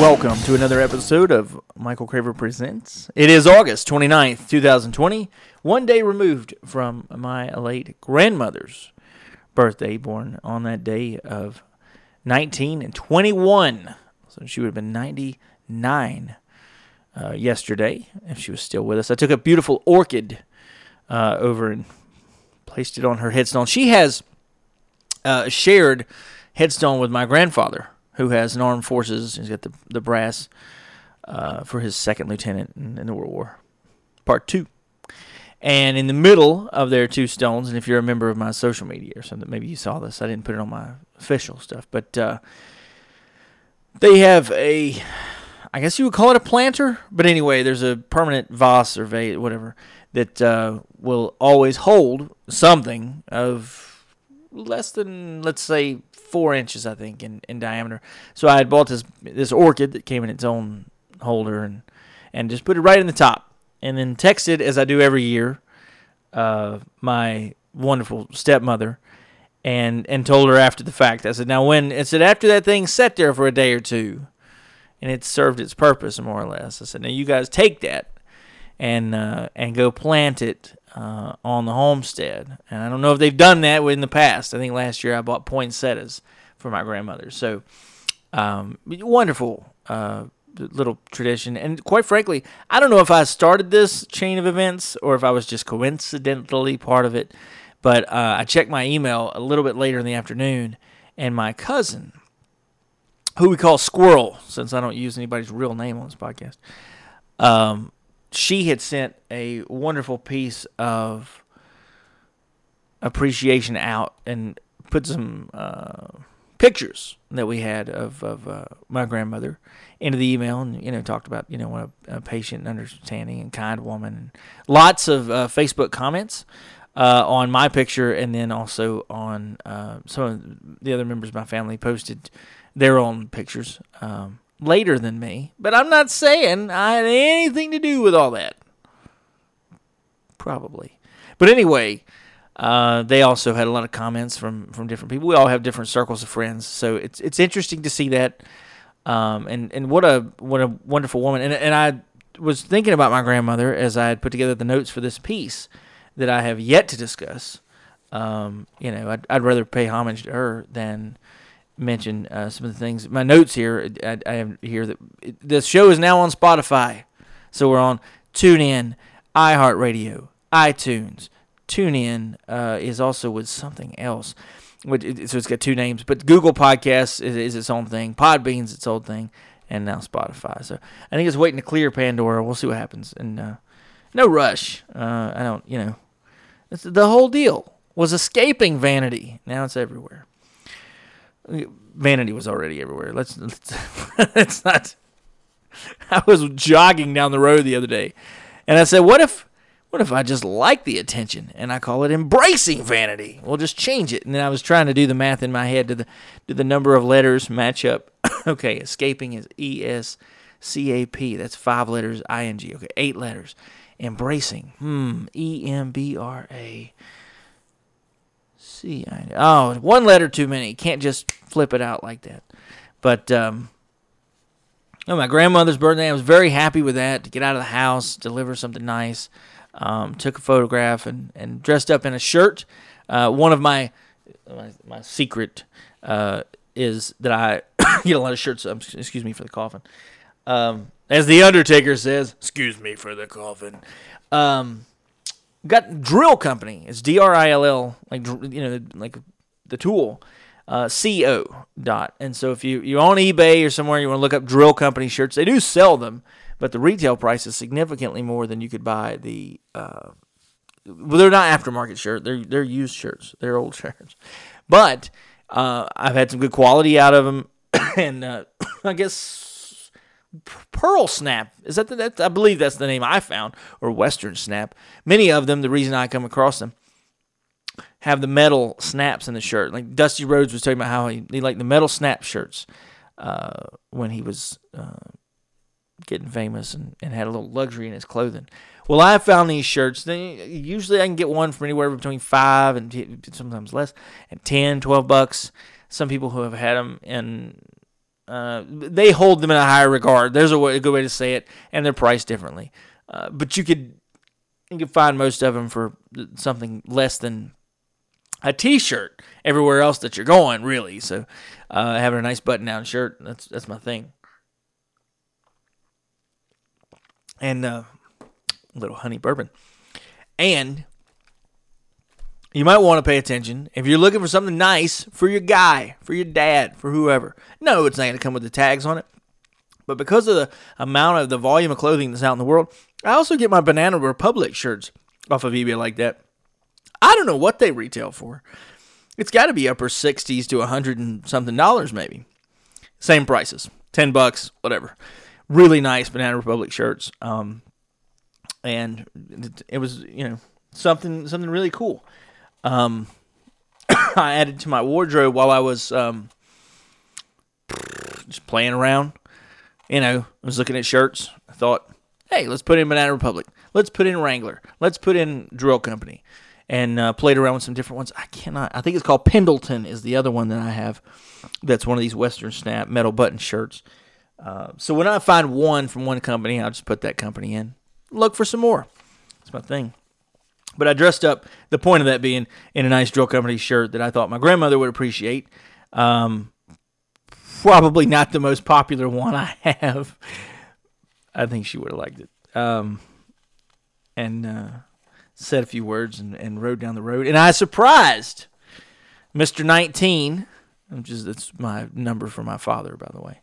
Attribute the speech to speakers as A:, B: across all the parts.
A: welcome to another episode of Michael Craver Presents. It is August 29th, 2020, one day removed from my late grandmother's birthday, born on that day of 19 and 21. So she would have been 99 uh, yesterday if she was still with us. I took a beautiful orchid uh, over and placed it on her headstone. She has uh, shared headstone with my grandfather, who has an armed forces. He's got the the brass uh, for his second lieutenant in, in the World War, Part Two. And in the middle of their two stones, and if you're a member of my social media or something, maybe you saw this. I didn't put it on my official stuff, but uh, they have a, I guess you would call it a planter, but anyway, there's a permanent vase or vase, whatever, that uh, will always hold something of less than, let's say, four inches, I think, in, in diameter. So I had bought this this orchid that came in its own holder and and just put it right in the top, and then texted as I do every year, uh, my wonderful stepmother, and and told her after the fact. I said, now when I said after that thing sat there for a day or two, and it served its purpose more or less. I said, now you guys take that and uh, and go plant it uh, on the homestead. And I don't know if they've done that in the past. I think last year I bought poinsettias for my grandmother. So um, wonderful uh, little tradition. And quite frankly, I don't know if I started this chain of events or if I was just coincidentally part of it. But uh, I checked my email a little bit later in the afternoon, and my cousin, who we call Squirrel, since I don't use anybody's real name on this podcast, um, she had sent a wonderful piece of appreciation out and put some uh, pictures that we had of, of uh, my grandmother into the email and you know talked about you know what a, a patient understanding and kind woman lots of uh, facebook comments uh, on my picture and then also on uh, some of the other members of my family posted their own pictures um, later than me but i'm not saying i had anything to do with all that probably but anyway uh, they also had a lot of comments from from different people. We all have different circles of friends, so it's it's interesting to see that. Um, and and what a what a wonderful woman. And and I was thinking about my grandmother as I had put together the notes for this piece that I have yet to discuss. Um, you know, I'd, I'd rather pay homage to her than mention uh, some of the things. My notes here, I, I have here that this show is now on Spotify, so we're on TuneIn, iHeartRadio, iTunes. TuneIn uh, is also with something else. Which, so it's got two names, but Google Podcasts is, is its own thing. Podbean's its own thing, and now Spotify. So I think it's waiting to clear Pandora. We'll see what happens. And uh, no rush. Uh, I don't, you know, the whole deal was escaping vanity. Now it's everywhere. Vanity was already everywhere. Let's let's, let's not. I was jogging down the road the other day, and I said, "What if?" What if I just like the attention and I call it embracing vanity? We'll just change it. And then I was trying to do the math in my head. Do the do the number of letters match up? okay, escaping is E S C A P. That's five letters. I N G. Okay, eight letters. Embracing. Hmm. E M B R A C I. Oh, one letter too many. Can't just flip it out like that. But um. My grandmother's birthday. I was very happy with that to get out of the house, deliver something nice um, took a photograph and, and dressed up in a shirt. Uh, one of my my, my secret uh, is that I get a lot of shirts. Um, excuse me for the coffin. Um, as the Undertaker says, "Excuse me for the coffin." Um, got Drill Company. It's D R I L L, like you know, like the tool. Uh, co dot. And so if you you're on eBay or somewhere you want to look up Drill Company shirts, they do sell them but the retail price is significantly more than you could buy the. Uh, well, they're not aftermarket shirts; they're they're used shirts. They're old shirts, but uh, I've had some good quality out of them, and uh, I guess Pearl Snap is that, the, that I believe that's the name I found, or Western Snap. Many of them, the reason I come across them, have the metal snaps in the shirt. Like Dusty Rhodes was talking about how he, he liked the metal snap shirts uh, when he was uh, getting famous and, and had a little luxury in his clothing. Well, I found these shirts. They, usually I can get one from anywhere between five and sometimes less, and 10, 12 bucks. Some people who have had them in Uh, they hold them in a higher regard. There's a, way, a good way to say it, and they're priced differently. Uh, but you could you could find most of them for something less than a T-shirt everywhere else that you're going, really. So uh, having a nice button-down shirt that's that's my thing. And uh, a little honey bourbon, and you might want to pay attention if you're looking for something nice for your guy, for your dad, for whoever. No, it's not going to come with the tags on it. But because of the amount of the volume of clothing that's out in the world, I also get my Banana Republic shirts off of eBay like that. I don't know what they retail for. It's got to be upper 60s to 100 and something dollars maybe. Same prices, 10 bucks, whatever. Really nice Banana Republic shirts. Um, and it, was, you know, something something really cool um, I added to my wardrobe while I was um, just playing around. You know, I was looking at shirts. I thought, hey, let's put in Banana Republic. Let's put in Wrangler. Let's put in Drill Company. And uh, played around with some different ones. I cannot. I think it's called Pendleton is the other one that I have. That's one of these Western Snap metal button shirts. Uh, so when I find one from one company, I'll just put that company in. Look for some more. That's my thing. But I dressed up. The point of that being in a nice drill company shirt that I thought my grandmother would appreciate. Um, probably not the most popular one I have. I think she would have liked it. Um, and uh, said a few words and, and rode down the road. And I surprised Mr. 19, which is that's my number for my father, by the way.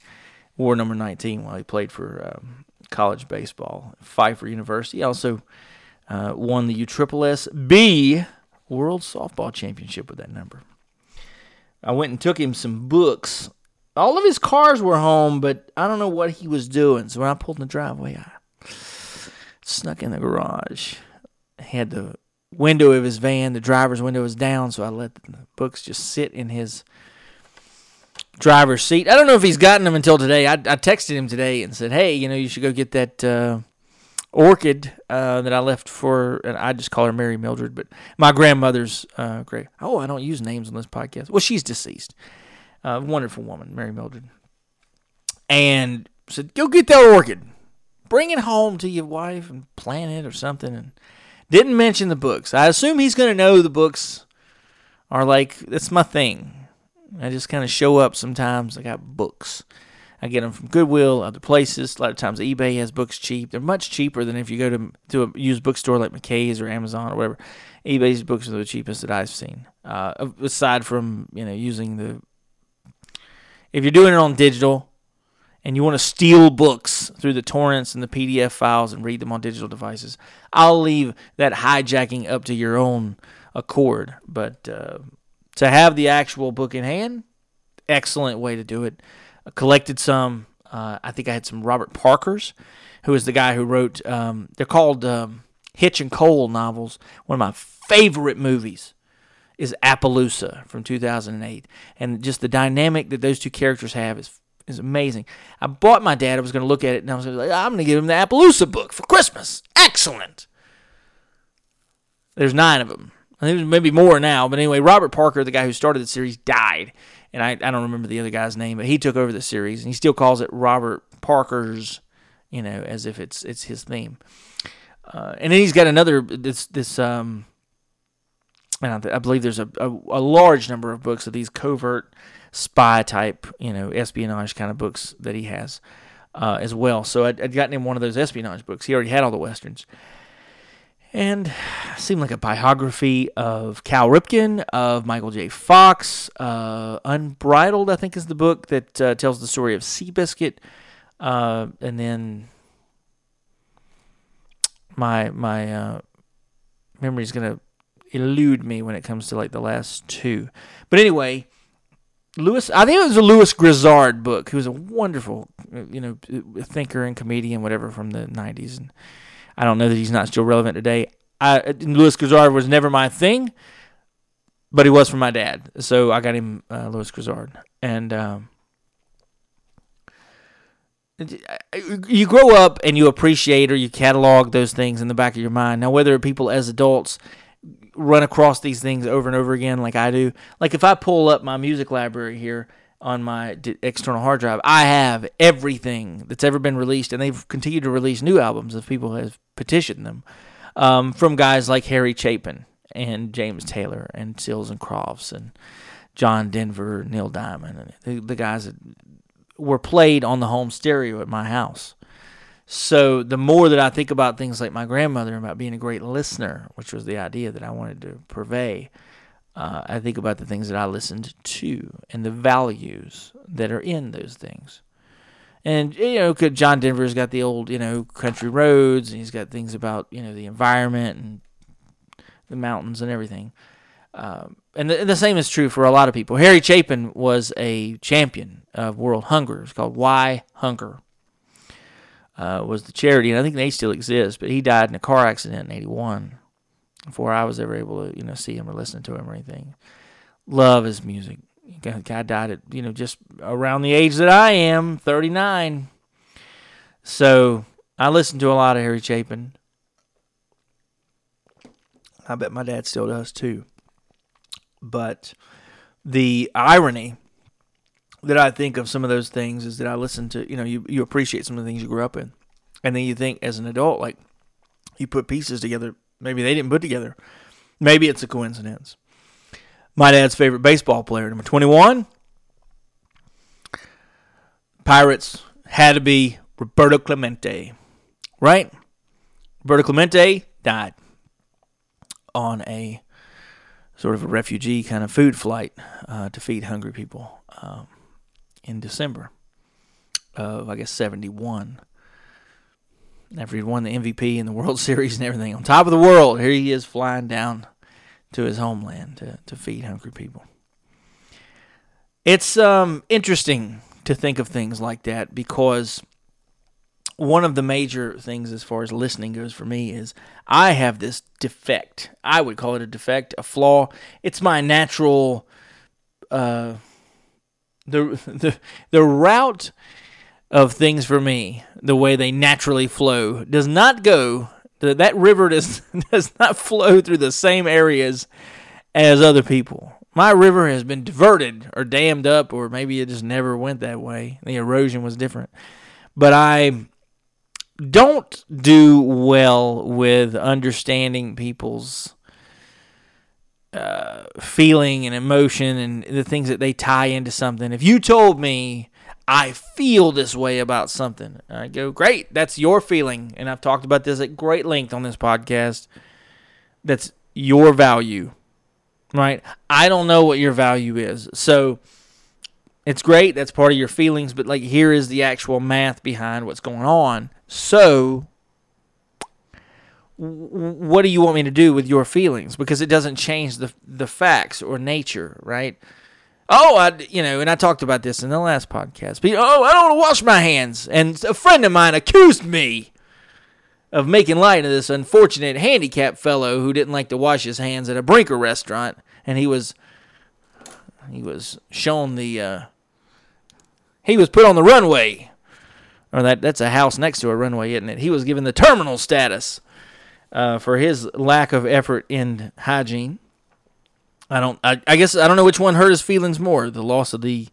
A: Wore number 19 while he played for um, college baseball, Pfeiffer University. Also uh, won the USSSB World Softball Championship with that number. I went and took him some books. All of his cars were home, but I don't know what he was doing. So when I pulled in the driveway, I snuck in the garage. Had the window of his van, the driver's window was down, so I let the books just sit in his driver's seat. I don't know if he's gotten them until today. I, I texted him today and said, "Hey, you know, you should go get that uh, orchid uh, that I left for, and I just call her Mary Mildred, but my grandmother's uh, great. Oh, I don't use names on this podcast. Well, she's deceased. Uh, wonderful woman, Mary Mildred. And said, go get that orchid. Bring it home to your wife and plant it or something. And didn't mention the books. I assume he's going to know the books are like, that's my thing. I just kind of show up sometimes. I got books. I get them from Goodwill, other places. A lot of times eBay has books cheap. They're much cheaper than if you go to to a used bookstore like McKay's or Amazon or whatever. eBay's books are the cheapest that I've seen. Uh, aside from you know using the, if you're doing it on digital, and you want to steal books through the torrents and the PDF files and read them on digital devices, I'll leave that hijacking up to your own accord. But uh, to have the actual book in hand, excellent way to do it collected some. Uh, I think I had some Robert Parker's, who is the guy who wrote. Um, they're called um, Hitch and Cole novels. One of my favorite movies is Appaloosa from 2008, and just the dynamic that those two characters have is is amazing. I bought my dad. I was going to look at it, and I was like, I'm going to give him the Appaloosa book for Christmas. Excellent. There's nine of them. I think there's maybe more now, but anyway, Robert Parker, the guy who started the series, died, and I, I don't remember the other guy's name, but he took over the series, and he still calls it Robert Parker's, you know, as if it's it's his theme. Uh, and then he's got another this this um, I, I believe there's a, a, a large number of books of these covert spy type, you know, espionage kind of books that he has uh, as well. So I'd, I'd gotten him one of those espionage books. He already had all the westerns and seemed like a biography of Cal Ripken, of Michael J. Fox. Uh, Unbridled, I think, is the book that uh, tells the story of Seabiscuit. Uh, and then my my uh, memory is gonna elude me when it comes to like the last two. But anyway, Lewis, I think it was a Lewis Grizzard book. He was a wonderful, you know, thinker and comedian, whatever, from the '90s, and I don't know that he's not still relevant today. I, Lewis Grizzard was never my thing, but he was for my dad, so I got him uh, Lewis Grizzard, and um, you grow up and you appreciate or you catalog those things in the back of your mind. Now, whether people as adults run across these things over and over again, like I do, like if I pull up my music library here, on my d- external hard drive. I have everything that's ever been released, and they've continued to release new albums as people have petitioned them um, from guys like Harry Chapin and James Taylor and Seals and Crofts and John Denver, Neil Diamond, and the, the guys that were played on the home stereo at my house. So the more that I think about things like my grandmother and about being a great listener, which was the idea that I wanted to purvey, uh, I think about the things that I listened to and the values that are in those things. And you know, John Denver's got the old, you know, country roads, and he's got things about you know the environment and the mountains and everything. Um, and the, the, same is true for a lot of people. Harry Chapin was a champion of world hunger. It's called Why Hunger. Uh, was the charity, and I think they still exist. But he died in a car accident in '81 before I was ever able to, you know, see him or listen to him or anything. Love his music. Guy died at, you know, just around the age that I am, 39. So I listened to a lot of Harry Chapin. I bet my dad still does too. But the irony that I think of some of those things is that I listen to, you know, you, you appreciate some of the things you grew up in. And then you think as an adult, like, you put pieces together maybe they didn't put together. Maybe it's a coincidence. My dad's favorite baseball player, number 21. Pirates had to be Roberto Clemente, right? Roberto Clemente died on a sort of a refugee kind of food flight uh, to feed hungry people um, in December of, I guess, 71 after he'd won the MVP and the World Series and everything. On top of the world, here he is flying down to his homeland to, to feed hungry people. It's um, interesting to think of things like that because one of the major things as far as listening goes for me is I have this defect. I would call it a defect, a flaw. It's my natural uh, the the the route of things for me, the way they naturally flow, does not go. That river does does not flow through the same areas as other people. My river has been diverted or dammed up, or maybe it just never went that way. The erosion was different. But I don't do well with understanding people's uh, feeling and emotion and the things that they tie into something. If you told me I feel this way about something. I go, great, that's your feeling. And I've talked about this at great length on this podcast. That's your value, right? I don't know what your value is. So it's great. That's part of your feelings. But like, here is the actual math behind what's going on. So what do you want me to do with your feelings? Because it doesn't change the the facts or nature, right? Oh, I, you know, and I talked about this in the last podcast. But, oh, I don't want to wash my hands. And a friend of mine accused me of making light of this unfortunate handicapped fellow who didn't like to wash his hands at a Brinker restaurant, and he was he was shown the uh, he was put on the runway, or that that's a house next to a runway, isn't it? He was given the terminal status uh, for his lack of effort in hygiene. I don't. I, I guess I don't know which one hurt his feelings more: the loss of the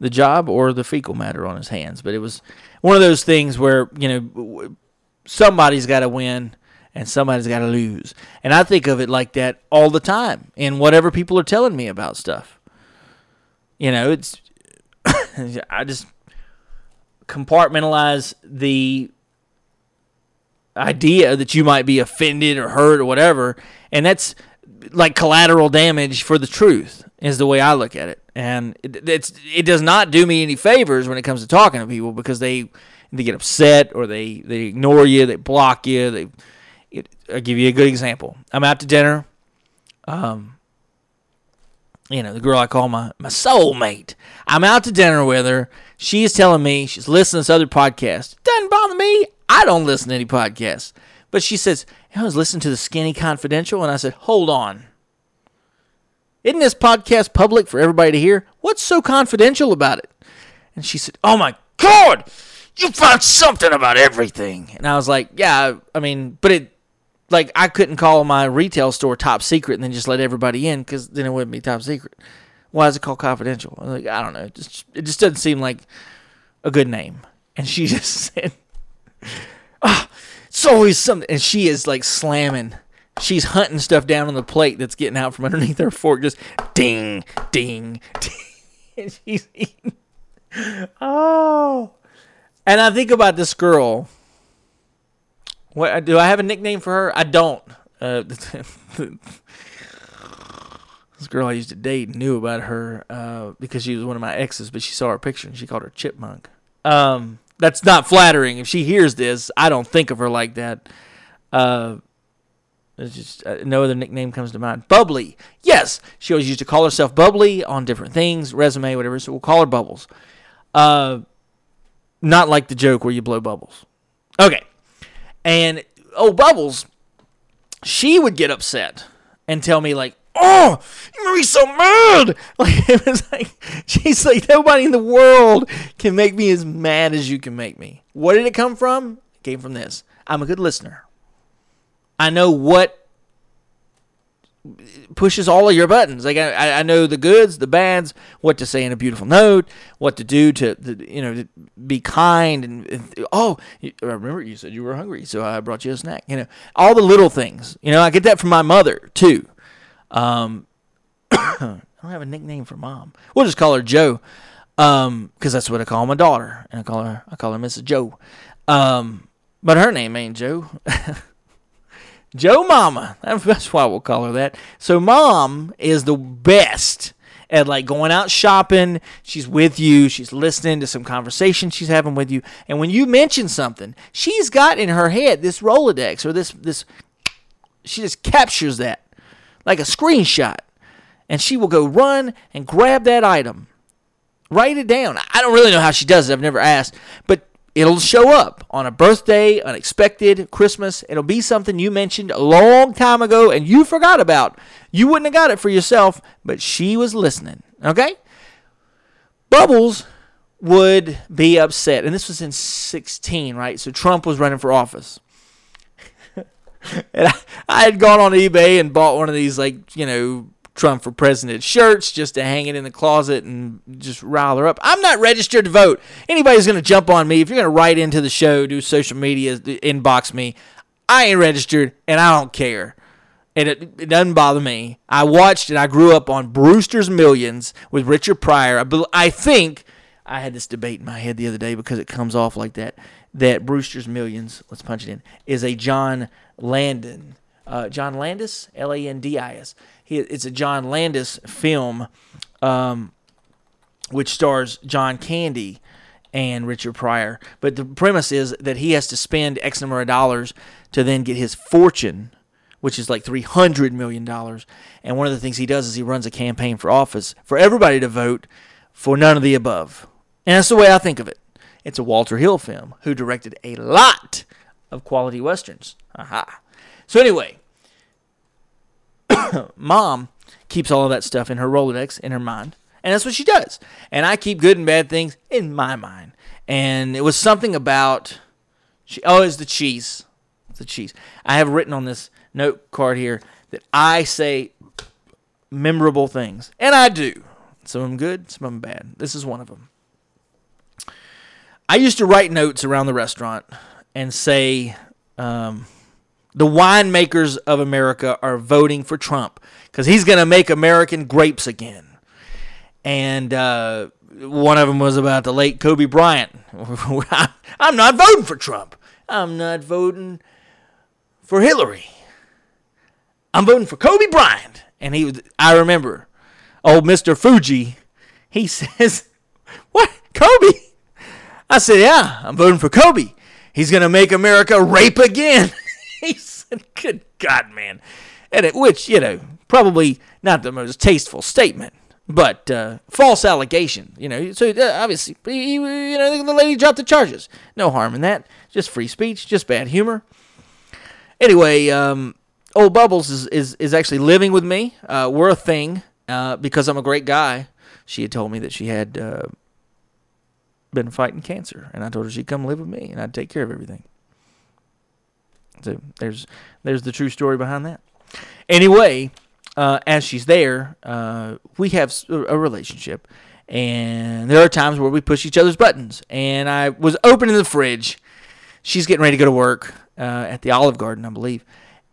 A: the job or the fecal matter on his hands. But it was one of those things where you know somebody's got to win and somebody's got to lose, and I think of it like that all the time in whatever people are telling me about stuff. You know, it's I just compartmentalize the idea that you might be offended or hurt or whatever, and that's like collateral damage for the truth is the way I look at it, and it, it's it does not do me any favors when it comes to talking to people because they they get upset or they they ignore you, they block you. They it, I'll give you a good example. I'm out to dinner. Um, you know the girl I call my my soulmate. I'm out to dinner with her. She's telling me she's listening to this other podcast. Doesn't bother me. I don't listen to any podcasts. But she says, I was listening to the Skinny Confidential, and I said, hold on. Isn't this podcast public for everybody to hear? What's so confidential about it? And she said, oh my God, you found something about everything. And I was like, yeah, I mean, but it, like, I couldn't call my retail store top secret and then just let everybody in because then it wouldn't be top secret. Why is it called Confidential? I like, I don't know. It just, it just doesn't seem like a good name. And she just said, Ah, it's always something. And she is like slamming. She's hunting stuff down on the plate that's getting out from underneath her fork. Just ding, ding, ding. And she's eating. Oh. And I think about this girl. What do I have a nickname for her? I don't. Uh, this girl I used to date knew about her uh, because she was one of my exes, but she saw her picture and she called her Chipmunk. Um, that's not flattering. If she hears this, I don't think of her like that. Uh, it's just uh, no other nickname comes to mind. Bubbly, yes, she always used to call herself Bubbly on different things, resume, whatever. So we'll call her Bubbles. Uh, not like the joke where you blow bubbles. Okay, and oh, Bubbles, she would get upset and tell me like, "Oh, you made me so mad!" Like it was like she's like, "Nobody in the world can make me as mad as you can make me." What did it come from? It came from this. I'm a good listener. I know what pushes all of your buttons. Like I, I know the goods, the bads, what to say in a beautiful note, what to do to, to you know, to be kind and, and oh, I remember you said you were hungry, so I brought you a snack. You know, all the little things. You know, I get that from my mother too. Um, I don't have a nickname for mom. We'll just call her Joe, um, because that's what I call my daughter, and I call her I call her Mrs. Joe. Um, but her name ain't Joe. Joe Mama. That's why we'll call her that. So mom is the best at like going out shopping. She's with you. She's listening to some conversation she's having with you. And when you mention something, she's got in her head this Rolodex or this this. She just captures that like a screenshot, and she will go run and grab that item, write it down. I don't really know how she does it. I've never asked, but It'll show up on a birthday, unexpected, Christmas. It'll be something you mentioned a long time ago and you forgot about. You wouldn't have got it for yourself, but she was listening. Okay? Bubbles would be upset. And this was in 16, right? So Trump was running for office. and I, I had gone on eBay and bought one of these, like, you know, Trump for president shirts just to hang it in the closet and just rile her up. I'm not registered to vote. Anybody's going to jump on me. If you're going to write into the show, do social media, inbox me, I ain't registered and I don't care. And it, it doesn't bother me. I watched and I grew up on Brewster's Millions with Richard Pryor. I, I think I had this debate in my head the other day because it comes off like that. That Brewster's Millions, let's punch it in, is a John Landon, uh, John Landis, L A N D I S it's a John Landis film, um, which stars John Candy and Richard Pryor. But the premise is that he has to spend X number of dollars to then get his fortune, which is like $300 million. And one of the things he does is he runs a campaign for office for everybody to vote for none of the above. And that's the way I think of it. It's a Walter Hill film who directed a lot of quality westerns. Aha. So, anyway, mom keeps all of that stuff in her Rolodex in her mind. And that's what she does. And I keep good and bad things in my mind. And it was something about she oh, it's the cheese. It's the cheese. I have written on this note card here that I say memorable things. And I do. Some of them good, some of them bad. This is one of them. I used to write notes around the restaurant and say, um, the winemakers of America are voting for Trump because he's going to make American grapes again. And uh, one of them was about the late Kobe Bryant. I'm not voting for Trump. I'm not voting for Hillary. I'm voting for Kobe Bryant. And he, I remember, old Mr. Fuji, he says, "What, Kobe?" I said, "Yeah, I'm voting for Kobe. He's gonna make America rape again." he said, "Good God, man," and it, which you know probably not the most tasteful statement, but uh, false allegation. You know, so uh, obviously, you know, the lady dropped the charges. No harm in that. Just free speech, just bad humor. Anyway, um, old Bubbles is, is is actually living with me. Uh, we're a thing uh, because I'm a great guy. She had told me that she had uh, been fighting cancer, and I told her she'd come live with me, and I'd take care of everything. So there's there's the true story behind that. Anyway, uh, as she's there, uh, we have a relationship, and there are times where we push each other's buttons. And I was opening the fridge. She's getting ready to go to work uh, at the Olive Garden, I believe,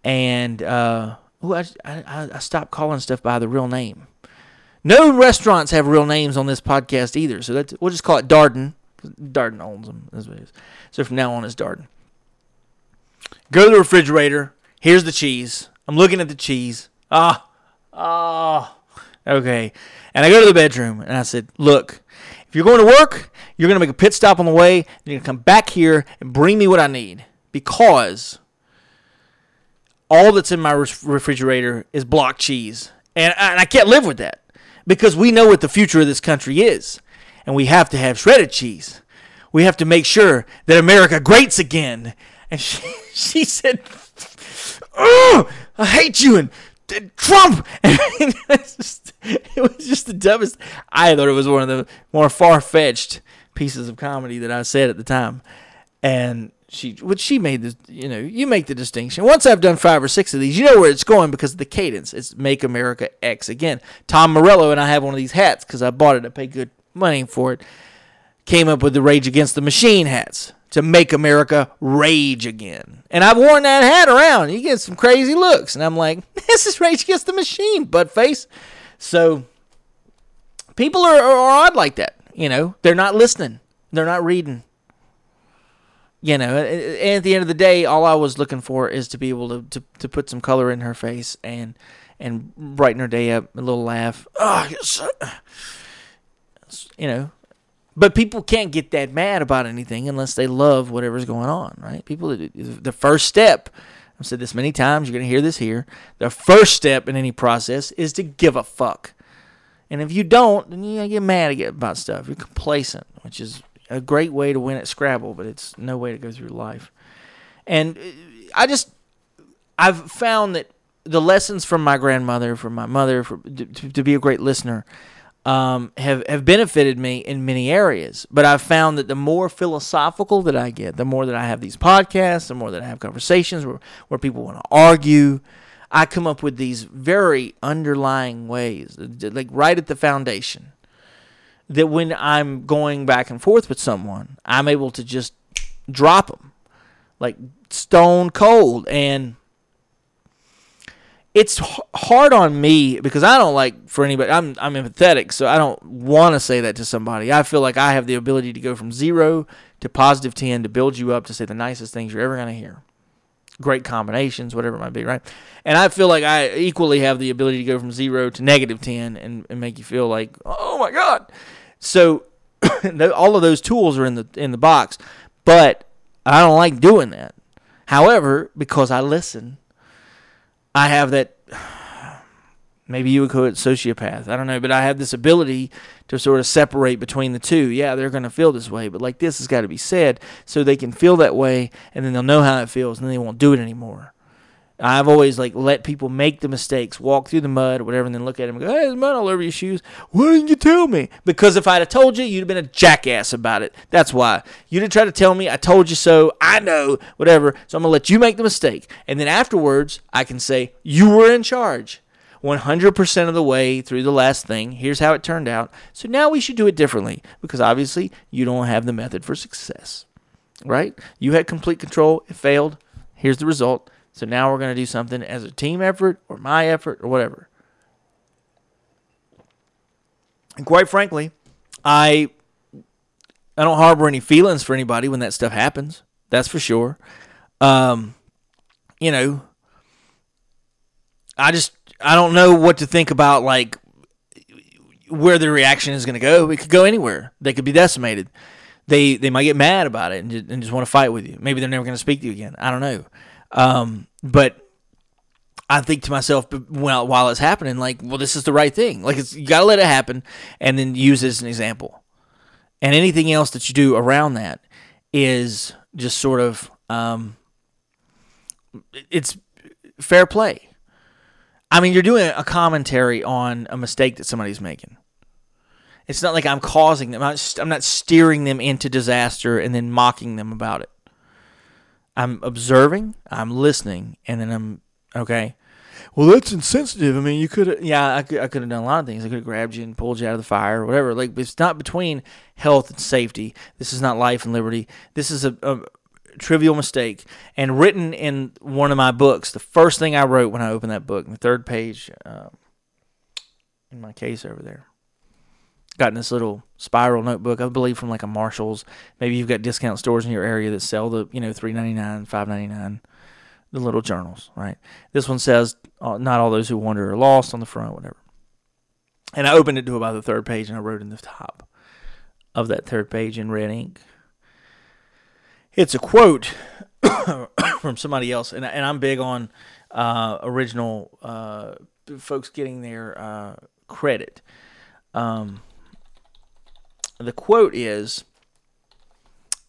A: and uh, ooh, I, I, I stopped calling stuff by the real name. No restaurants have real names on this podcast either, so that's, we'll just call it Darden. Darden owns them. So from now on, it's Darden. Go to the refrigerator. Here's the cheese. I'm looking at the cheese. Ah, ah. Okay. And I go to the bedroom and I said, Look, if you're going to work, you're going to make a pit stop on the way. You're going to come back here and bring me what I need because all that's in my refrigerator is block cheese. And I, and I can't live with that because we know what the future of this country is. And we have to have shredded cheese. We have to make sure that America greats again. And she, she said, Oh, I hate you. And Trump. it, was just, it was just the dumbest. I thought it was one of the more far fetched pieces of comedy that I said at the time, and she, which she made the, you know, you make the distinction. Once I've done five or six of these, you know where it's going because of the cadence. It's "Make America X Again." Tom Morello and I have one of these hats because I bought it. I paid good money for it. Came up with the Rage Against the Machine hats to make America rage again. And I've worn that hat around. You get some crazy looks. And I'm like, this is Rage Against the Machine, butt face. So people are, are odd like that. You know, they're not listening, they're not reading. You know, and at the end of the day, all I was looking for is to be able to, to, to put some color in her face and and brighten her day up, a little laugh. Oh, you know, but people can't get that mad about anything unless they love whatever's going on, right? People, the first step, I've said this many times, you're going to hear this here. The first step in any process is to give a fuck. And if you don't, then you get mad about stuff. You're complacent, which is a great way to win at Scrabble, but it's no way to go through life. And uh, I just, I've found that the lessons from my grandmother, from my mother, for, to, to be a great listener, um, have have benefited me in many areas. But I've found that the more philosophical that I get, the more that I have these podcasts, the more that I have conversations where, where people want to argue, I come up with these very underlying ways, like right at the foundation, that when I'm going back and forth with someone, I'm able to just drop them like stone cold and it's hard on me because I don't like for anybody. I'm I'm empathetic, so I don't want to say that to somebody. I feel like I have the ability to go from zero to positive ten to build you up to say the nicest things you're ever gonna hear. Great combinations, whatever it might be, right? And I feel like I equally have the ability to go from zero to negative ten and, and make you feel like, oh my god. So all of those tools are in the in the box, but I don't like doing that. However, because I listen I have that. Maybe you would call it sociopath. I don't know, but I have this ability to sort of separate between the two. Yeah, they're going to feel this way, but like this has got to be said so they can feel that way, and then they'll know how it feels, and then they won't do it anymore. I've always like let people make the mistakes, walk through the mud or whatever, and then look at them and go, "Hey, there's mud all over your shoes. Why didn't you tell me?" Because if I'd have told you, you'd have been a jackass about it. That's why you'd have tried to tell me, "I told you so." I know, whatever. So I'm gonna let you make the mistake, and then afterwards, I can say you were in charge. 100% of the way through the last thing. Here's how it turned out. So now we should do it differently because obviously you don't have the method for success. Right? You had complete control. It failed. Here's the result. So now we're going to do something as a team effort or my effort or whatever. And quite frankly, I I don't harbor any feelings for anybody when that stuff happens. That's for sure. Um, you know, I just I don't know what to think about like where the reaction is going to go. It could go anywhere. They could be decimated. They they might get mad about it and just, and just want to fight with you. Maybe they're never going to speak to you again. I don't know. Um, but I think to myself while while it's happening, like, well, this is the right thing. Like, it's, you got to let it happen, and then use it as an example. And anything else that you do around that is just sort of um, it's fair play. I mean, you're doing a commentary on a mistake that somebody's making. It's not like I'm causing them. I'm not steering them into disaster and then mocking them about it. I'm observing, I'm listening, and then I'm okay. well, that's insensitive. I mean, you could, yeah, I could, I could have done a lot of things. I could have grabbed you and pulled you out of the fire or whatever. Like, it's not between health and safety. This is not life and liberty. This is a, a trivial mistake. And written in one of my books, the first thing I wrote when I opened that book, the third page uh, in my case over there. Got this little spiral notebook, I believe from like a Marshalls. Maybe you've got discount stores in your area that sell the, you know, three ninety nine, five ninety nine the little journals, right? This one says, uh, "Not all those who wander are lost" on the front, whatever. And I opened it to about the third page, and I wrote in the top of that third page in red ink. It's a quote from somebody else, and and I'm big on uh, original uh, folks getting their uh, credit. Um, the quote is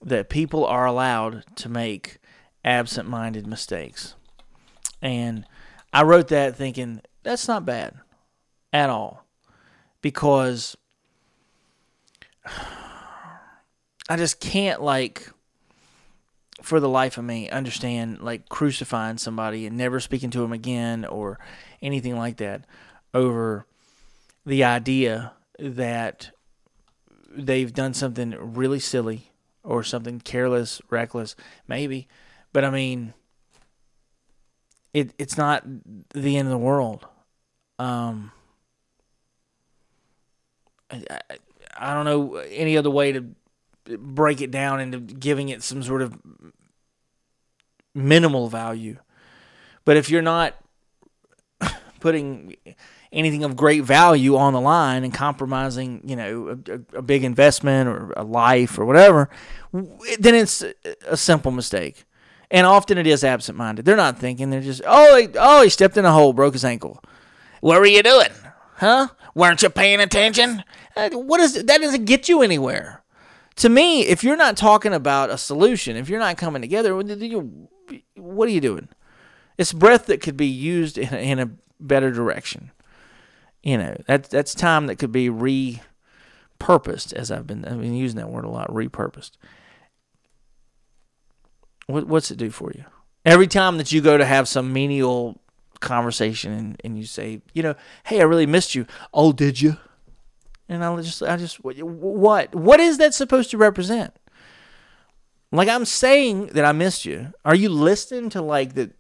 A: that people are allowed to make absent minded mistakes. And I wrote that thinking that's not bad at all because I just can't, like, for the life of me, understand, like, crucifying somebody and never speaking to them again or anything like that over the idea that they've done something really silly or something careless, reckless, maybe but I mean, it it's not the end of the world. Um, I, I, I don't know any other way to break it down into giving it some sort of minimal value. But if you're not putting anything of great value on the line and compromising, you know, a, a, big investment or a life or whatever, then it's a simple mistake and often it is absent-minded. They're not thinking. They're just, oh, he, oh, he stepped in a hole, broke his ankle. What were you doing? Huh? Weren't you paying attention? Uh, what is that? Doesn't get you anywhere. To me, if you're not talking about a solution, if you're not coming together, what are you doing? It's breath that could be used in a, in a better direction. You know, that that's time that could be repurposed, as I've been I've been using that word a lot, repurposed. What, what's it do for you? Every time that you go to have some menial conversation and, and you say, you know, hey, I really missed you. Oh, did you? And I just, I just, what? What is that supposed to represent? Like I'm saying that I missed you. Are you listening to like the?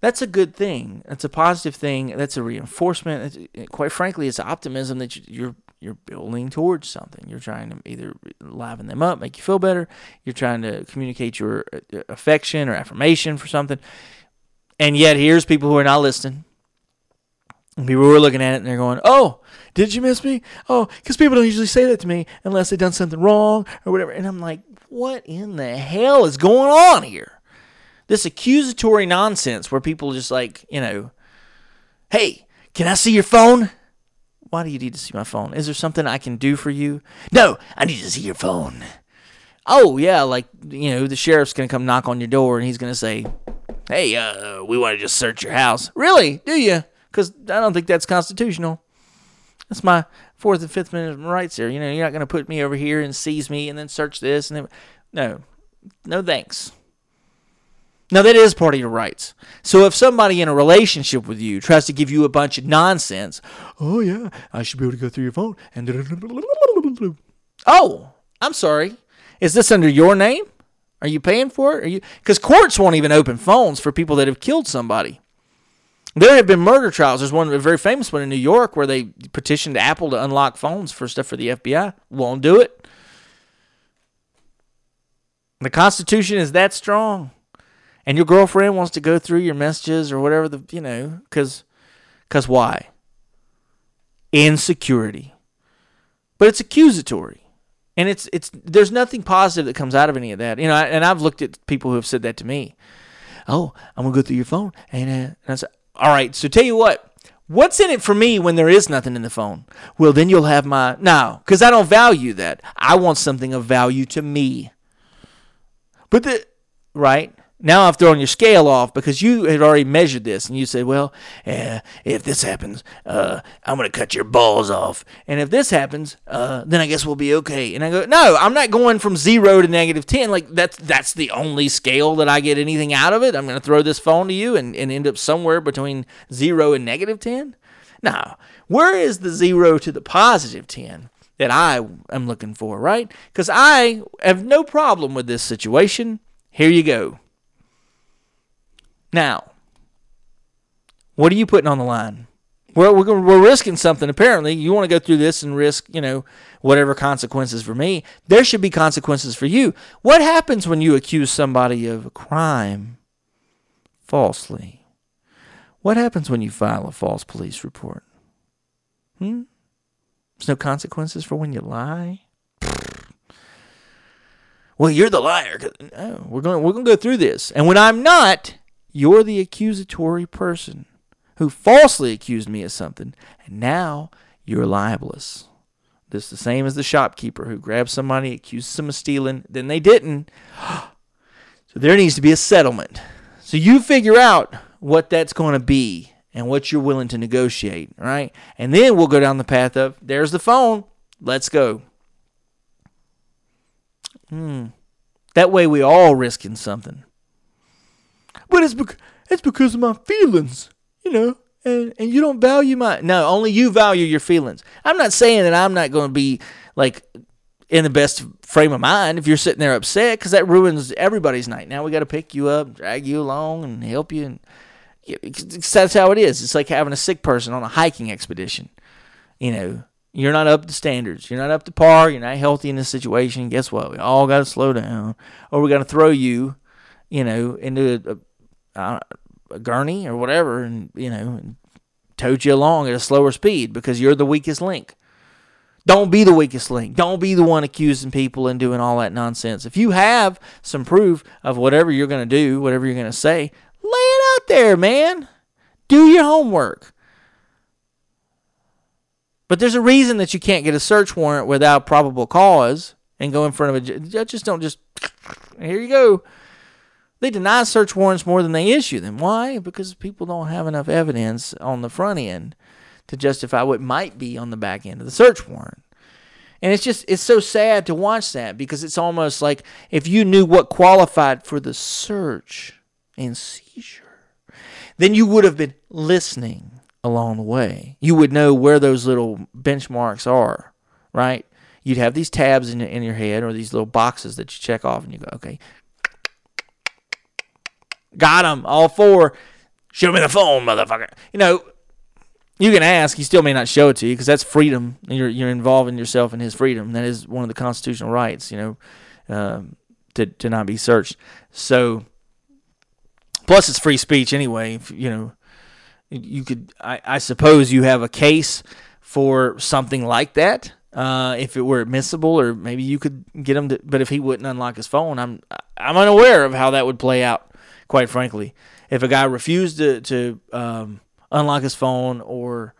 A: That's a good thing. That's a positive thing. That's a reinforcement. It's, quite frankly, it's optimism that you're you're building towards something. You're trying to either liven them up, make you feel better. You're trying to communicate your uh, affection or affirmation for something. And yet, here's people who are not listening. people who are looking at it and they're going, "Oh, did you miss me? Oh, because people don't usually say that to me unless they've done something wrong or whatever." And I'm like, "What in the hell is going on here?" This accusatory nonsense where people just like, you know, "Hey, can I see your phone?" Why do you need to see my phone? Is there something I can do for you? No, I need to see your phone. Oh, yeah, like, you know, the sheriff's going to come knock on your door and he's going to say, hey, uh, we want to just search your house. Really? Do you? Because I don't think that's constitutional. That's my Fourth and Fifth Amendment rights here. You know, you're not going to put me over here and seize me and then search this and then. No, no thanks. Now, that is part of your rights. So if somebody in a relationship with you tries to give you a bunch of nonsense, oh, yeah, I should be able to go through your phone and. Oh, I'm sorry. Is this under your name? Are you paying for it? Are you? Because courts won't even open phones for people that have killed somebody. There have been murder trials. There's one a very famous one in New York where they petitioned Apple to unlock phones for stuff for the FBI. Won't do it. The Constitution is that strong and your girlfriend wants to go through your messages or whatever the you know because because why insecurity but it's accusatory and it's it's there's nothing positive that comes out of any of that you know and i've looked at people who have said that to me oh i'm gonna go through your phone and, uh, and i said all right so tell you what What's in it for me when there is nothing in the phone? Well, then you'll have my. No, because I don't value that. I want something of value to me. But the. Right? Now I've thrown your scale off because you had already measured this and you said, well, eh, if this happens, uh, I'm going to cut your balls off. And if this happens, uh, then I guess we'll be okay. And I go, no, I'm not going from zero to negative 10. Like that's, that's the only scale that I get anything out of it. I'm going to throw this phone to you and, and end up somewhere between zero and negative 10. Now, where is the zero to the positive 10 that I am looking for, right? Because I have no problem with this situation. Here you go. Now, what are you putting on the line? Well, we're, we're risking something. Apparently, you want to go through this and risk, you know, whatever consequences for me. There should be consequences for you. What happens when you accuse somebody of a crime falsely? What happens when you file a false police report? Hmm? There's no consequences for when you lie. Well, you're the liar. No, we're going. We're going to go through this, and when I'm not, you're the accusatory person who falsely accused me of something, and now you're libelous. This is the same as the shopkeeper who grabs somebody, accuses them of stealing, then they didn't. So there needs to be a settlement. So you figure out what that's going to be and what you're willing to negotiate, right? And then we'll go down the path of there's the phone. Let's go. Hmm. That way we all risking something but it's bec- it's because of my feelings, you know. And and you don't value my no, only you value your feelings. I'm not saying that I'm not going to be like in the best frame of mind if you're sitting there upset because that ruins everybody's night. Now we got to pick you up, drag you along, and help you. And that's how it is. It's like having a sick person on a hiking expedition. You know, you're not up to standards. You're not up to par. You're not healthy in this situation. Guess what? We all got to slow down, or we got to throw you, you know, into a, a gurney or whatever, and you know, and towed you along at a slower speed because you're the weakest link. Don't be the weakest link. Don't be the one accusing people and doing all that nonsense. If you have some proof of whatever you're going to do, whatever you're going to say, lay it out there, man. Do your homework. But there's a reason that you can't get a search warrant without probable cause and go in front of a judge. Just don't just, here you go. They deny search warrants more than they issue them. Why? Because people don't have enough evidence on the front end to justify what might be on the back end of the search warrant. And it's just it's so sad to watch that because it's almost like if you knew what qualified for the search and seizure, then you would have been listening along the way. You would know where those little benchmarks are, right? You'd have these tabs in, in your head or these little boxes that you check off and you go, okay, Got them, all four. Show me the phone, motherfucker. You know, you can ask. He still may not show it to you because that's freedom. You're you're involving yourself in his freedom. That is one of the constitutional rights. You know, um, to to not be searched. So, plus it's free speech anyway. If, you know, you could. I, I suppose you have a case for something like that. Uh, if it were admissible, or maybe you could get him to. But if he wouldn't unlock his phone, I'm I'm unaware of how that would play out quite frankly. If a guy refused to, to um, unlock his phone or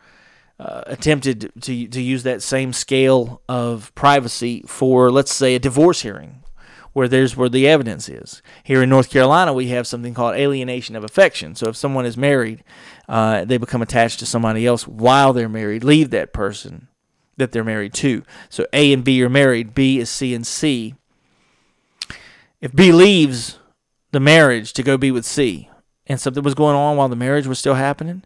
A: uh, attempted to, to use that same scale of privacy for, let's say, a divorce hearing, where there's where the evidence is. Here in North Carolina, we have something called alienation of affection. So if someone is married, uh, they become attached to somebody else while they're married, leave that person that they're married to. So A and B are married, B is C and C. If B leaves the marriage to go be with C. And something was going on while the marriage was still happening,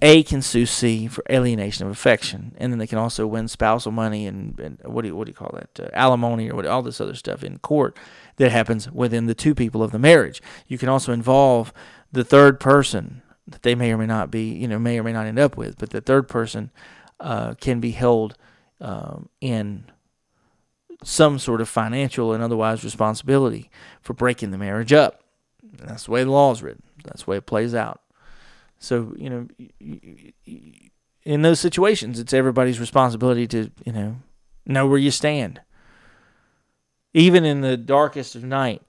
A: A can sue C for alienation of affection, and then they can also win spousal money and, and what do you, what do you call that? Uh, alimony or what all this other stuff in court that happens within the two people of the marriage. You can also involve the third person that they may or may not be, you know, may or may not end up with, but the third person uh, can be held um, in some sort of financial and otherwise responsibility for breaking the marriage up. And that's the way the law is written. That's the way it plays out. So, you know, in those situations, it's everybody's responsibility to, you know, know where you stand. Even in the darkest of night,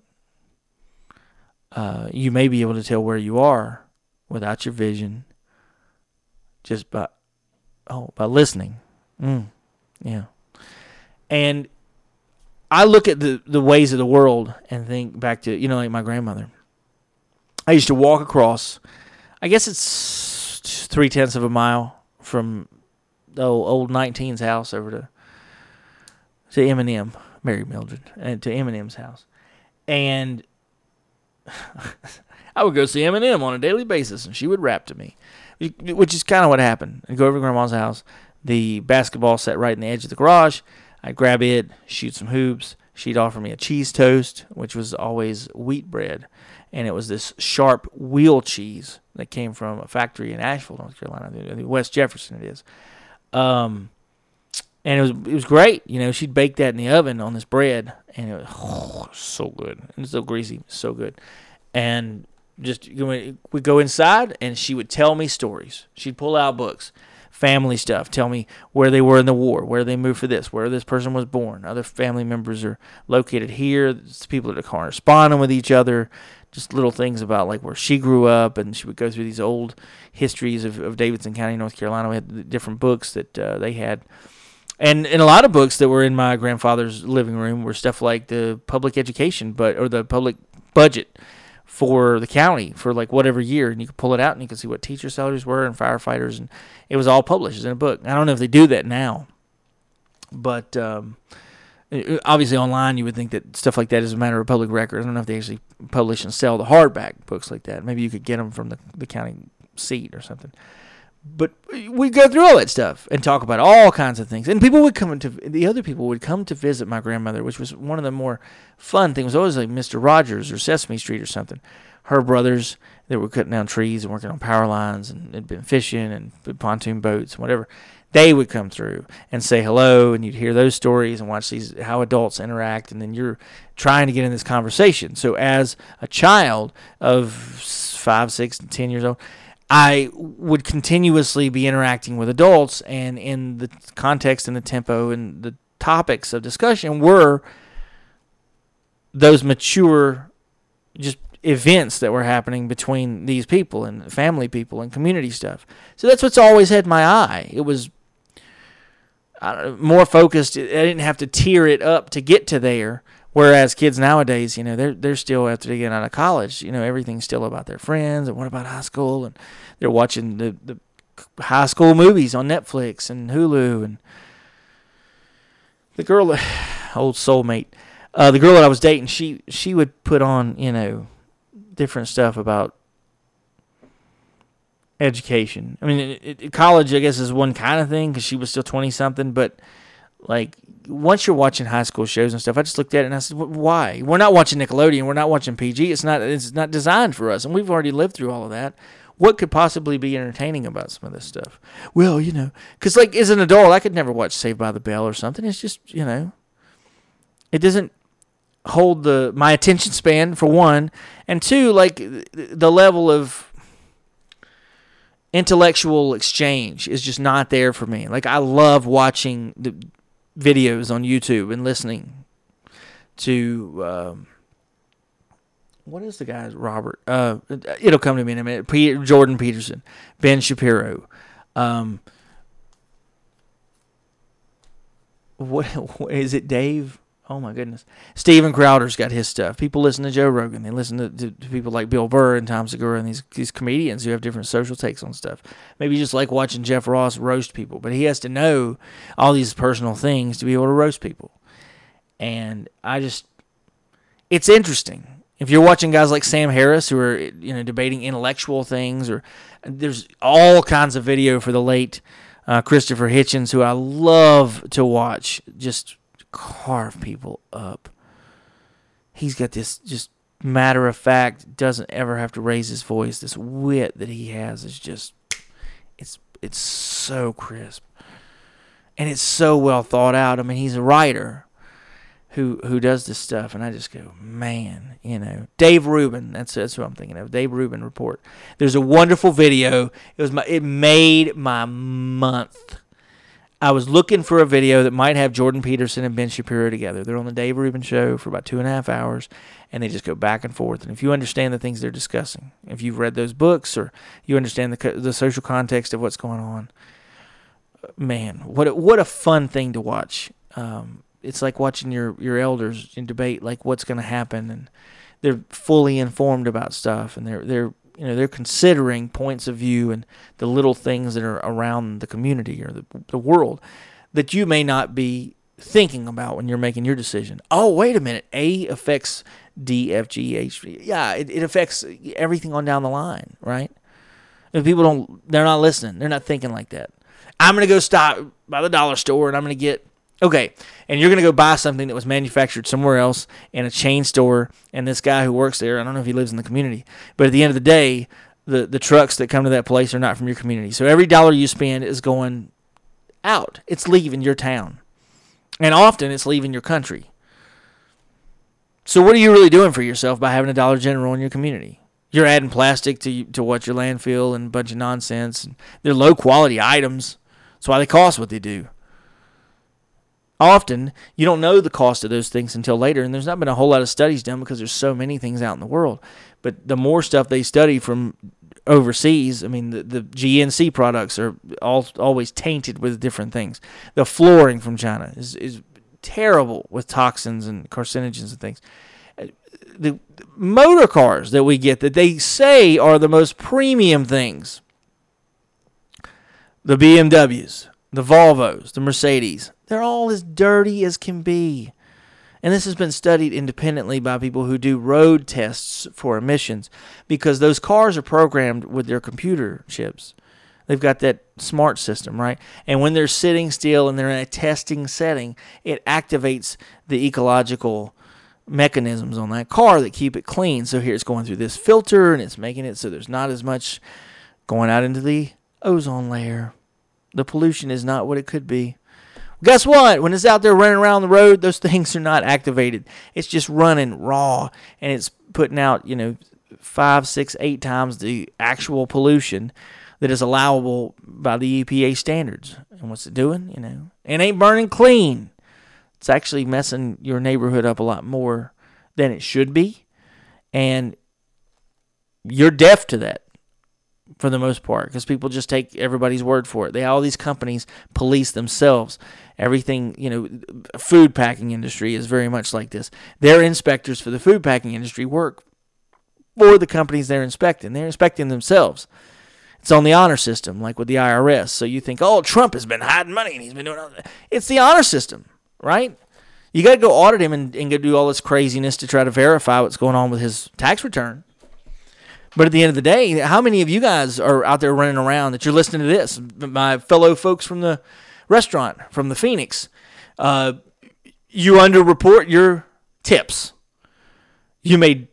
A: uh, you may be able to tell where you are without your vision just by oh by listening mm, yeah and I look at the, the ways of the world and think back to, you know, like my grandmother. I used to walk across. I guess it's three tenths of a mile from the old, old 19's house over to to Eminem, Mary Mildred, and to Eminem's house, and I would go see Eminem on a daily basis, and she would rap to me, which is kind of what happened. I go over to Grandma's house. The basketball set right in the edge of the garage. I'd grab it, shoot some hoops. She'd offer me a cheese toast, which was always wheat bread, and it was this sharp wheel cheese that came from a factory in Asheville, North Carolina, West Jefferson. It is. Um, and it was it was great. You know, she'd bake that in the oven on this bread, and it was oh, so good and so greasy, so good. And just we go inside, and she would tell me stories. She'd pull out books, family stuff, tell me where they were in the war, where they moved for this, where this person was born. Other family members are located here. It's people that are corresponding with each other. Just little things about like where she grew up, and she would go through these old histories of, of Davidson County, North Carolina. We had different books that uh, they had and and a lot of books that were in my grandfather's living room were stuff like the public education but or the public budget for the county for like whatever year and you could pull it out and you could see what teacher salaries were and firefighters and it was all published in a book. I don't know if they do that now but um, obviously online you would think that stuff like that is a matter of public record. I don't know if they actually publish and sell the hardback books like that. Maybe you could get them from the, the county seat or something but we'd go through all that stuff and talk about all kinds of things. And people would come to the other people would come to visit my grandmother, which was one of the more fun things. It was always like Mister Rogers or Sesame Street or something. Her brothers that were cutting down trees and working on power lines and had been fishing and pontoon boats and whatever. They would come through and say hello, and you'd hear those stories and watch these how adults interact, and then you're trying to get in this conversation. So as a child of five, six, ten years old I would continuously be interacting with adults, and in the context and the tempo and the topics of discussion were those mature, just events that were happening between these people and family people and community stuff. So that's what's always had my eye. It was uh, more focused. I didn't have to tear it up to get to there. Whereas kids nowadays, you know, they're they're still after they get out of college, you know, everything's still about their friends and what about high school? And they're watching the, the high school movies on Netflix and Hulu and the girl old soulmate uh, the girl that I was dating she she would put on you know different stuff about education. I mean it, it, college I guess is one kind of thing because she was still 20 something but like once you're watching high school shows and stuff, I just looked at it and I said, "Why? We're not watching Nickelodeon. We're not watching PG. It's not. It's not designed for us, and we've already lived through all of that. What could possibly be entertaining about some of this stuff? Well, you know, because like as an adult, I could never watch Saved by the Bell or something. It's just you know, it doesn't hold the my attention span for one, and two, like the level of intellectual exchange is just not there for me. Like I love watching the videos on YouTube and listening to um, what is the guy's Robert? Uh, it'll come to me in a minute. Peter, Jordan Peterson, Ben Shapiro. Um, what, what is it? Dave? Oh my goodness. Steven Crowder's got his stuff. People listen to Joe Rogan. They listen to, to, to, people like Bill Burr and Tom Segura and these these comedians who have different social takes on stuff. Maybe you just like watching Jeff Ross roast people, but he has to know all these personal things to be able to roast people. And I just it's interesting. If you're watching guys like Sam Harris who are you know debating intellectual things or there's all kinds of video for the late uh, Christopher Hitchens who I love to watch just carve people up. He's got this just matter of fact, doesn't ever have to raise his voice. This wit that he has is just it's it's so crisp. And it's so well thought out. I mean, he's a writer who who does this stuff and I just go, "Man, you know, Dave Rubin, that's that's what I'm thinking of. Dave Rubin report. There's a wonderful video. It was my it made my month I was looking for a video that might have Jordan Peterson and Ben Shapiro together. They're on the Dave Rubin show for about two and a half hours, and they just go back and forth. And if you understand the things they're discussing, if you've read those books or you understand the the social context of what's going on, man, what a, what a fun thing to watch. Um, it's like watching your your elders in debate, like what's going to happen, and they're fully informed about stuff and they're they're you know they're considering points of view and the little things that are around the community or the, the world that you may not be thinking about when you're making your decision. Oh, wait a minute. A affects D, F, G, H. Yeah, it, it affects everything on down the line, right? And people don't, they're not listening. They're not thinking like that. I'm going to go stop by the dollar store and I'm going to get, okay, and you're going to go buy something that was manufactured somewhere else in a chain store. And this guy who works there, I don't know if he lives in the community, but at the end of the day, the, the trucks that come to that place are not from your community. So every dollar you spend is going out, it's leaving your town. And often it's leaving your country. So what are you really doing for yourself by having a Dollar General in your community? You're adding plastic to to what your landfill and a bunch of nonsense. And they're low quality items. That's why they cost what they do. Often you don't know the cost of those things until later, and there's not been a whole lot of studies done because there's so many things out in the world. But the more stuff they study from overseas, I mean, the, the GNC products are all always tainted with different things. The flooring from China is, is terrible with toxins and carcinogens and things. The motor cars that we get that they say are the most premium things the BMWs, the Volvos, the Mercedes, they're all as dirty as can be. And this has been studied independently by people who do road tests for emissions because those cars are programmed with their computer chips. They've got that smart system, right? And when they're sitting still and they're in a testing setting, it activates the ecological mechanisms on that car that keep it clean. So here it's going through this filter and it's making it so there's not as much going out into the ozone layer. The pollution is not what it could be. Guess what? When it's out there running around the road, those things are not activated. It's just running raw and it's putting out, you know, five, six, eight times the actual pollution that is allowable by the EPA standards. And what's it doing? You know, it ain't burning clean. It's actually messing your neighborhood up a lot more than it should be. And you're deaf to that for the most part because people just take everybody's word for it. They all these companies police themselves. Everything, you know, food packing industry is very much like this. Their inspectors for the food packing industry work for the companies they're inspecting. They're inspecting themselves. It's on the honor system, like with the IRS. So you think, oh, Trump has been hiding money and he's been doing all that. It's the honor system, right? You got to go audit him and, and go do all this craziness to try to verify what's going on with his tax return. But at the end of the day, how many of you guys are out there running around that you're listening to this? My fellow folks from the restaurant, from the Phoenix, uh, you underreport your tips. You made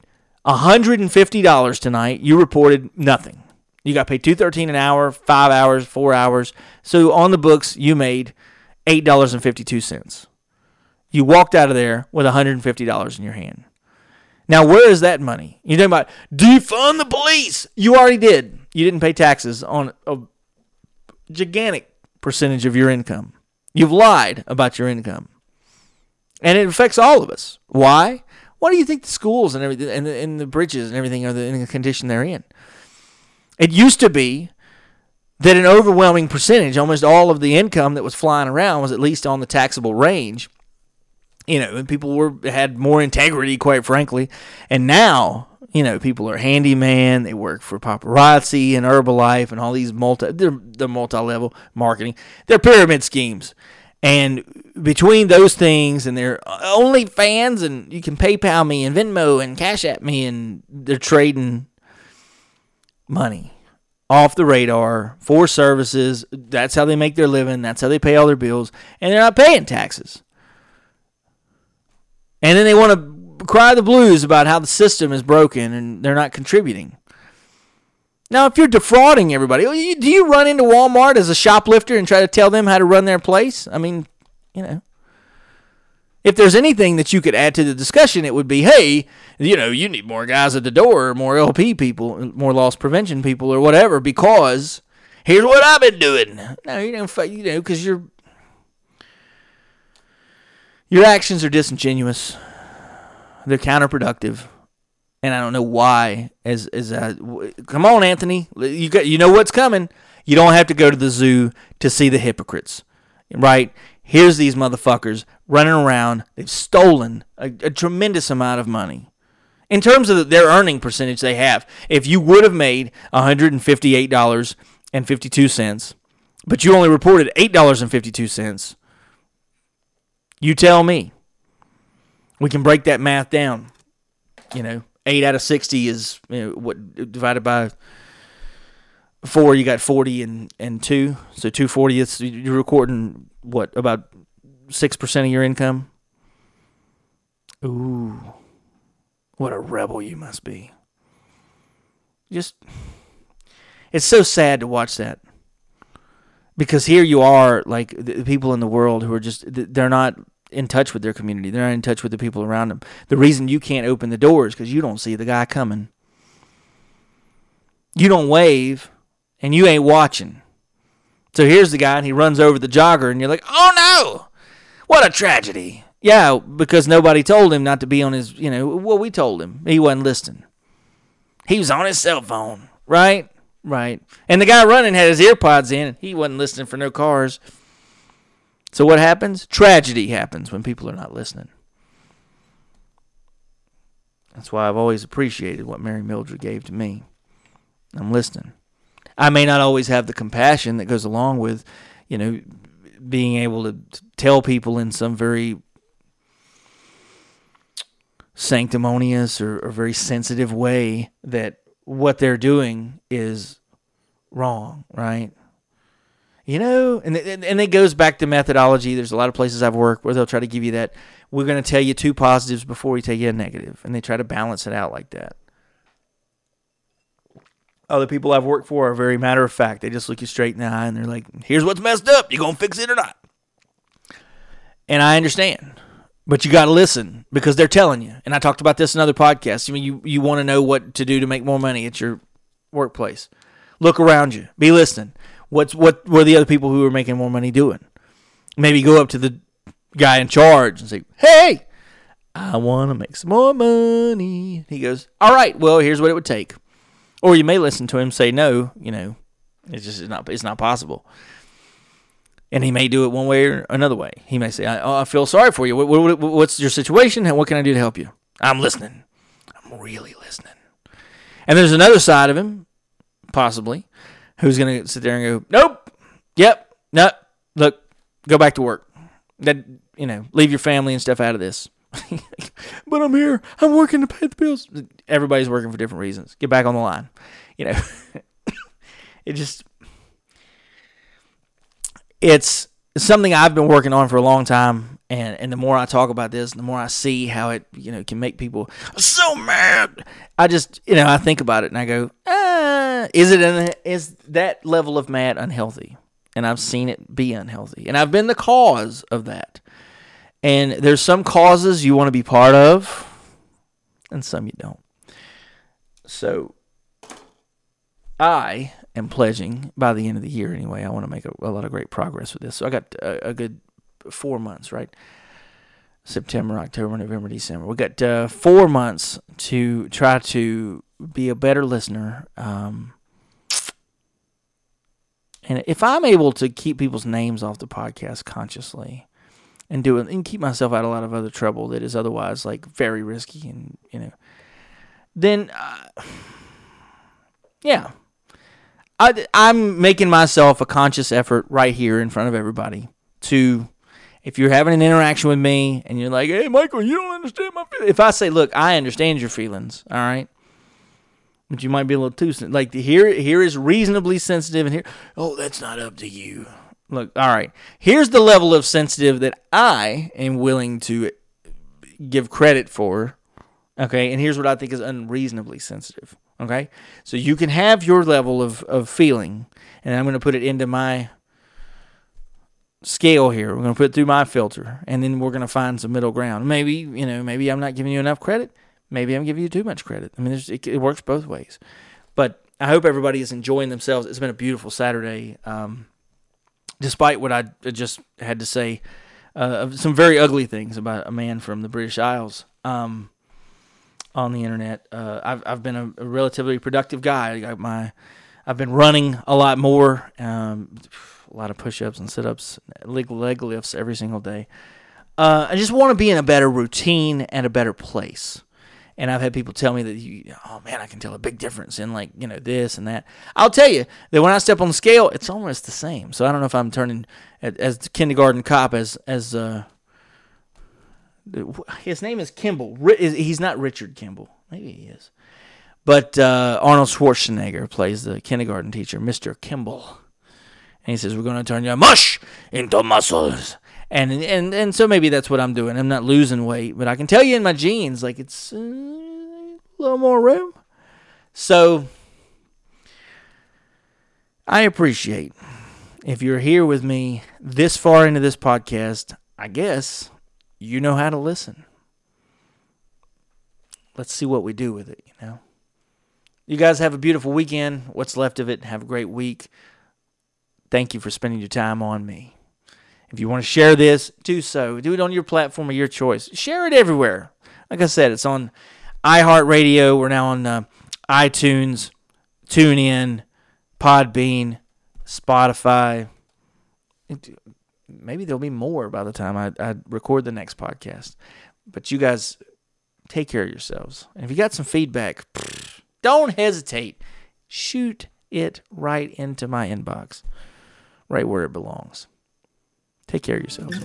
A: $150 tonight. You reported nothing. You got paid two thirteen an hour, five hours, four hours. So on the books, you made eight dollars and fifty two cents. You walked out of there with one hundred and fifty dollars in your hand. Now, where is that money? You're talking about defund the police. You already did. You didn't pay taxes on a gigantic percentage of your income. You've lied about your income. And it affects all of us. Why? Why do you think the schools and everything and the, and the bridges and everything are in the condition they're in? It used to be that an overwhelming percentage, almost all of the income that was flying around, was at least on the taxable range. You know, people were had more integrity, quite frankly. And now, you know, people are handyman. They work for paparazzi and Herbalife and all these multi they're, they're multi level marketing. They're pyramid schemes. And between those things and their OnlyFans and you can PayPal me and Venmo and Cash App me and they're trading money off the radar for services. That's how they make their living. That's how they pay all their bills. And they're not paying taxes. And then they want to cry the blues about how the system is broken and they're not contributing. Now, if you're defrauding everybody, do you run into Walmart as a shoplifter and try to tell them how to run their place? I mean, you know. If there's anything that you could add to the discussion, it would be, hey, you know, you need more guys at the door, more LP people, more loss prevention people, or whatever, because here's what I've been doing. No, you don't, you know, because your your actions are disingenuous. They're counterproductive, and I don't know why. As as a, come on, Anthony, you got you know what's coming. You don't have to go to the zoo to see the hypocrites, right? Here's these motherfuckers running around. They've stolen a, a tremendous amount of money in terms of their earning percentage they have. If you would have made $158.52, but you only reported $8.52, you tell me. We can break that math down. You know, 8 out of 60 is you know, what divided by 4 you got 40 and and 2. So 240 is you're recording what about 6% of your income? Ooh. What a rebel you must be. Just it's so sad to watch that. Because here you are like the people in the world who are just they're not in touch with their community. They're not in touch with the people around them. The reason you can't open the doors because you don't see the guy coming. You don't wave, and you ain't watching. So here's the guy, and he runs over the jogger, and you're like, "Oh no, what a tragedy!" Yeah, because nobody told him not to be on his, you know, well, we told him. He wasn't listening. He was on his cell phone, right? Right. And the guy running had his earpods in. and He wasn't listening for no cars. So what happens? Tragedy happens when people are not listening. That's why I've always appreciated what Mary Mildred gave to me. I'm listening. I may not always have the compassion that goes along with, you know, being able to tell people in some very sanctimonious or, or very sensitive way that what they're doing is wrong, right? You know, and and it goes back to methodology. There's a lot of places I've worked where they'll try to give you that. We're going to tell you two positives before we tell you a negative, and they try to balance it out like that. Other people I've worked for are very matter of fact. They just look you straight in the eye and they're like, "Here's what's messed up. You gonna fix it or not?" And I understand. But you got to listen because they're telling you. And I talked about this in other podcasts. I mean, you, you want to know what to do to make more money at your workplace. Look around you. Be listening. What's what were the other people who were making more money doing? Maybe go up to the guy in charge and say, "Hey, I want to make some more money." He goes, "All right. Well, here's what it would take." Or you may listen to him say, "No, you know, it's just it's not it's not possible." and he may do it one way or another way. He may say, "I, oh, I feel sorry for you. What, what, what's your situation, and what can I do to help you?" I'm listening. I'm really listening. And there's another side of him, possibly, who's going to sit there and go, "Nope, yep, no, look, go back to work. That you know, leave your family and stuff out of this." but I'm here. I'm working to pay the bills. Everybody's working for different reasons. Get back on the line. You know, it just it's something I've been working on for a long time, and and the more I talk about this, the more I see how it you know can make people so mad. I just you know I think about it and I go, uh, is it an, is that level of mad unhealthy? And I've seen it be unhealthy, and I've been the cause of that. And there's some causes you want to be part of, and some you don't. So I am pledging by the end of the year anyway. I want to make a, a lot of great progress with this. So I got a, a, good four months, right? September, October, November, December. We got uh, four months to try to be a better listener. Um, and if I'm able to keep people's names off the podcast consciously and do it and keep myself out of a lot of other trouble that is otherwise like very risky and you know, then uh, yeah, I, I'm making myself a conscious effort right here in front of everybody to, if you're having an interaction with me and you're like, hey, Michael, you don't understand my feelings. If I say, look, I understand your feelings, all right, but you might be a little too like here. Here is reasonably sensitive, and here, oh, that's not up to you. Look, all right. Here's the level of sensitive that I am willing to give credit for. Okay, and here's what I think is unreasonably sensitive. Okay? So you can have your level of, of feeling, and I'm going to put it into my scale here. We're going to put through my filter, and then we're going to find some middle ground. Maybe, you know, maybe I'm not giving you enough credit. Maybe I'm giving you too much credit. I mean, it, it, works both ways. But I hope everybody is enjoying themselves. It's been a beautiful Saturday. Um, despite what I just had to say, uh, some very ugly things about a man from the British Isles. Um, on the internet. Uh, I've I've been a, a, relatively productive guy. I my I've been running a lot more, um, a lot of push-ups and sit-ups, leg leg lifts every single day. Uh, I just want to be in a better routine and a better place. And I've had people tell me that you, oh man, I can tell a big difference in like you know this and that. I'll tell you that when I step on the scale, it's almost the same. So I don't know if I'm turning as the kindergarten cop as as uh, his name is Kimball. He's not Richard Kimball. Maybe he is. But uh, Arnold Schwarzenegger plays the kindergarten teacher, Mr. Kimball. And he says, We're going to turn your mush into muscles. And, and and so maybe that's what I'm doing. I'm not losing weight, but I can tell you in my jeans, like it's uh, a little more room. So I appreciate if you're here with me this far into this podcast. I guess you know how to listen. Let's see what we do with it, you know. You guys have a beautiful weekend. What's left of it, have a great week. Thank you for spending your time on me. If you want to share this, do so. Do it on your platform of your choice. Share it everywhere. Like I said, it's on iHeartRadio. We're now on uh, iTunes, TuneIn, Podbean, Spotify. Maybe there'll be more by the time I, I record the next podcast. But you guys take care of yourselves. And if you got some feedback, don't hesitate. Shoot it right into my inbox, right where it belongs. Take care of yourselves.